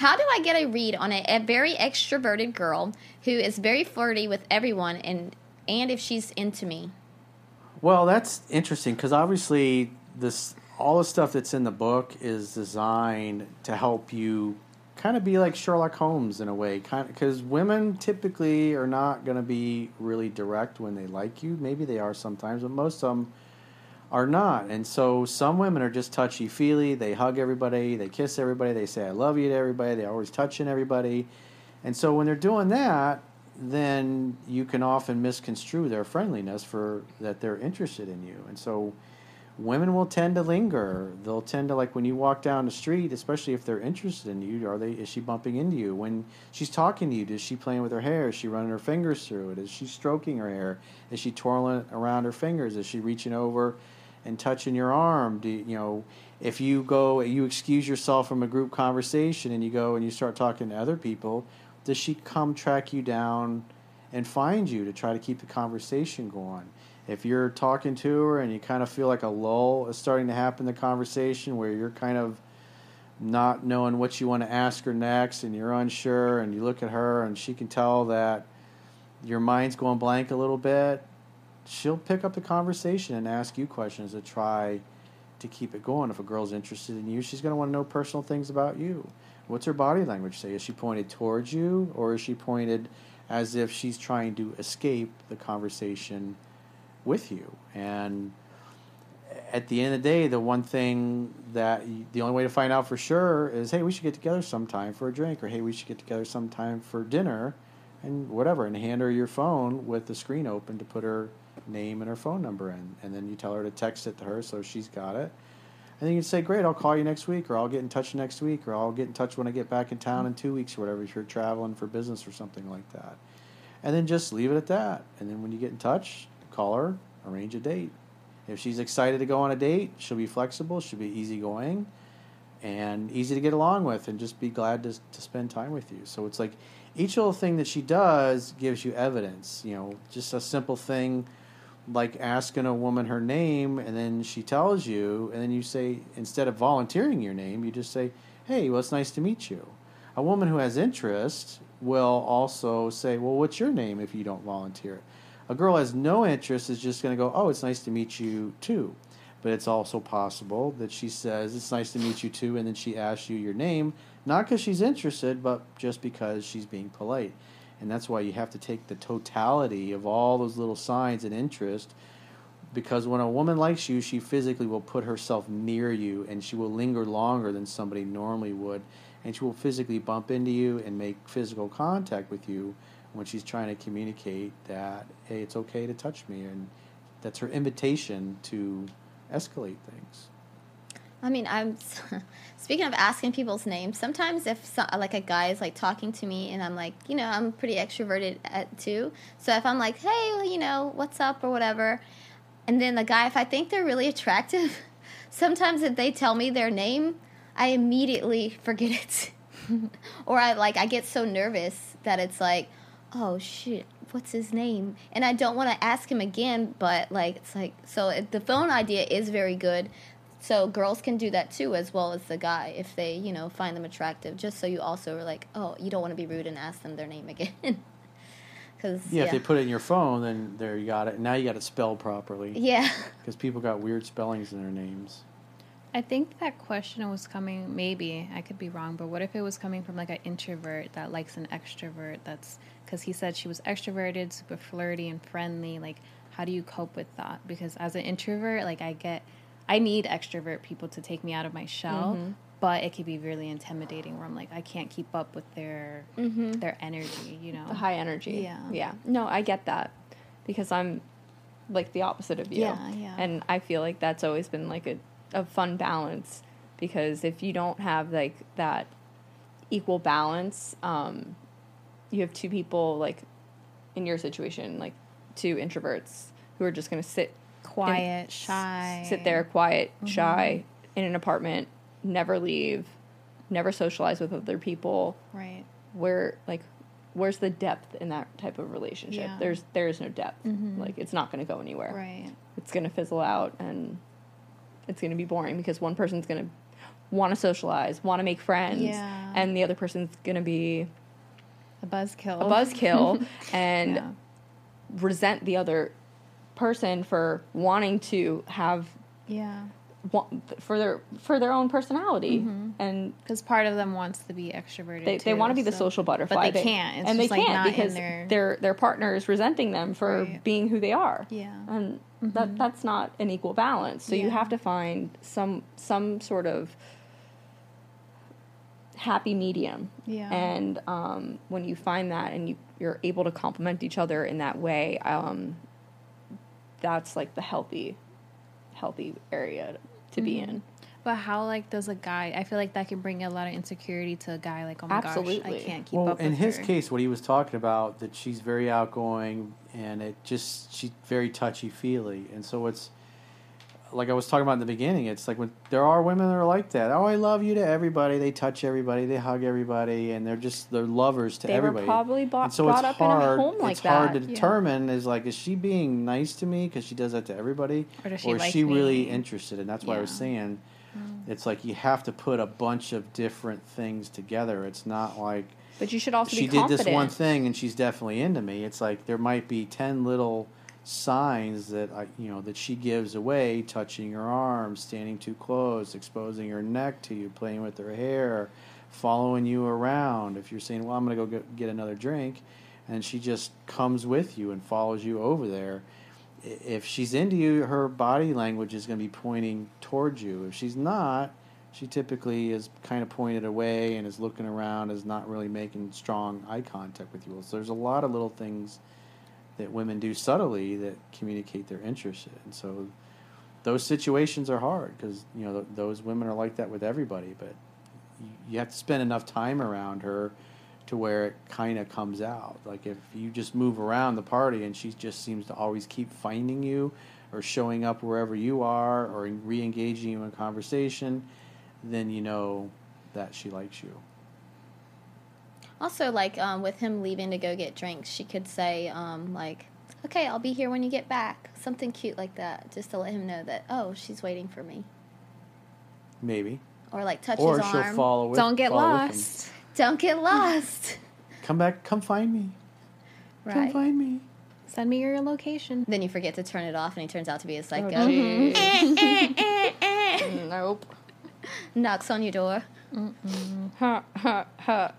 How do I get a read on a, a very extroverted girl who is very flirty with everyone and and if she's into me? Well, that's interesting because obviously this all the stuff that's in the book is designed to help you kind of be like Sherlock Holmes in a way, kind because women typically are not going to be really direct when they like you. Maybe they are sometimes, but most of them are not. And so some women are just touchy feely. They hug everybody, they kiss everybody, they say I love you to everybody. They're always touching everybody. And so when they're doing that, then you can often misconstrue their friendliness for that they're interested in you. And so women will tend to linger. They'll tend to like when you walk down the street, especially if they're interested in you. Are they? Is she bumping into you when she's talking to you? Is she playing with her hair? Is she running her fingers through it? Is she stroking her hair? Is she twirling around her fingers? Is she reaching over and touching your arm? Do you, you know? If you go, you excuse yourself from a group conversation and you go and you start talking to other people. Does she come track you down and find you to try to keep the conversation going? if you're talking to her and you kind of feel like a lull is starting to happen in the conversation where you're kind of not knowing what you want to ask her next and you're unsure and you look at her and she can tell that your mind's going blank a little bit, she'll pick up the conversation and ask you questions to try to keep it going. If a girl's interested in you, she's going to want to know personal things about you. What's her body language say? Is she pointed towards you or is she pointed as if she's trying to escape the conversation? with you. And at the end of the day, the one thing that the only way to find out for sure is, hey, we should get together sometime for a drink, or hey, we should get together sometime for dinner, and whatever, and hand her your phone with the screen open to put her name and her phone number in, and then you tell her to text it to her so she's got it. And then you say, great, I'll call you next week, or I'll get in touch next week, or I'll get in touch when I get back in town in two weeks, or whatever, if you're traveling for business or something like that. And then just leave it at that. And then when you get in touch, call her, arrange a date. If she's excited to go on a date, she'll be flexible, she'll be easygoing, and easy to get along with, and just be glad to, to spend time with you. So it's like each little thing that she does gives you evidence. You know, just a simple thing like asking a woman her name, and then she tells you, and then you say, instead of volunteering your name, you just say, hey, well, it's nice to meet you. A woman who has interest will also say, well, what's your name if you don't volunteer? A girl has no interest is just going to go, oh, it's nice to meet you too. But it's also possible that she says, it's nice to meet you too, and then she asks you your name, not because she's interested, but just because she's being polite. And that's why you have to take the totality of all those little signs and interest because when a woman likes you, she physically will put herself near you and she will linger longer than somebody normally would. And she will physically bump into you and make physical contact with you when she's trying to communicate that hey it's okay to touch me and that's her invitation to escalate things i mean i'm speaking of asking people's names sometimes if so, like a guy is like talking to me and i'm like you know i'm pretty extroverted at, too so if i'm like hey you know what's up or whatever and then the guy if i think they're really attractive sometimes if they tell me their name i immediately forget it or i like i get so nervous that it's like oh shit, what's his name? And I don't want to ask him again, but like it's like so the phone idea is very good. So girls can do that too, as well as the guy, if they you know find them attractive. Just so you also are like, oh, you don't want to be rude and ask them their name again. Because yeah, yeah, if they put it in your phone, then there you got it. Now you got it spelled properly. Yeah. Because people got weird spellings in their names. I think that question was coming. Maybe I could be wrong, but what if it was coming from like an introvert that likes an extrovert that's because he said she was extroverted, super flirty and friendly. Like, how do you cope with that? Because as an introvert, like I get, I need extrovert people to take me out of my shell, mm-hmm. but it can be really intimidating. Where I'm like, I can't keep up with their mm-hmm. their energy. You know, the high energy. Yeah, yeah. No, I get that because I'm like the opposite of you. Yeah, yeah. And I feel like that's always been like a, a fun balance because if you don't have like that equal balance, um, you have two people like in your situation, like two introverts who are just going to sit quiet, shy, sit there quiet, mm-hmm. shy in an apartment, never leave, never socialize with other people. Right. Where like where's the depth in that type of relationship? Yeah. There's there is no depth. Mm-hmm. Like it's not going to go anywhere. Right. It's going to fizzle out and it's going to be boring because one person's going to want to socialize, want to make friends, Yeah. and the other person's gonna be A buzzkill. a buzzkill and Yeah. resent the other person for wanting to have Yeah. for their for their own personality Mm-hmm. and Because part of them wants to be extroverted. they, they want to be the social butterfly But they can't. It's and they like can't because their- their their partner is resenting them for Right. being who they are Yeah. and that that's not an equal balance so you have to find some some sort of happy medium Yeah. and um, when you find that and you you're able to complement each other in that way um, that's like the healthy healthy area to be Mm-hmm. in But how like does a guy? I feel like that can bring a lot of insecurity to a guy. Like, oh my gosh, I can't keep well, up. in his her. case, what he was talking about that she's very outgoing and it just she's very touchy feely, and so it's like I was talking about in the beginning. It's like when there are women that are like that. Oh, I love you to everybody. They touch everybody. They hug everybody, and they're just they're lovers to They were everybody. probably bought- And so brought it's up in a hard, home like it's hard to that. Yeah. determine is like is she being nice to me because she does that to everybody, Or she is like she really interested? And that's why I was Yeah. saying mm. it's like you have to put a bunch of different things together. It's not like but you should also she did this one thing and she's definitely into me. It's like there might be ten little signs that I, you know, that she gives away: touching your arm, standing too close, exposing her neck to you, playing with her hair, following you around. If you're saying, "Well, I'm going to go get, get another drink," and she just comes with you and follows you over there. If she's into you, her body language is going to be pointing towards you. If she's not, she typically is kind of pointed away and is looking around, is not really making strong eye contact with you. So there's a lot of little things that women do subtly that communicate their interest in. So those situations are hard because you know th- those women are like that with everybody, but you have to spend enough time around her to where it kind of comes out. Like if you just move around the party and she just seems to always keep finding you or showing up wherever you are or re-engaging you in conversation, then you know that she likes you. Also, like um, with him leaving to go get drinks, she could say, um, like, "Okay, I'll be here when you get back." Something cute like that, just to let him know that, oh, she's waiting for me. Maybe. Or like touch Or his she'll arm. follow with Don't get follow lost. Don't get lost. Come back, come find me. Right. Come find me. Send me your location. Then you forget to turn it off, and he turns out to be a psycho. Oh, geez. Eh, nope Knocks on your door. ha, ha, ha.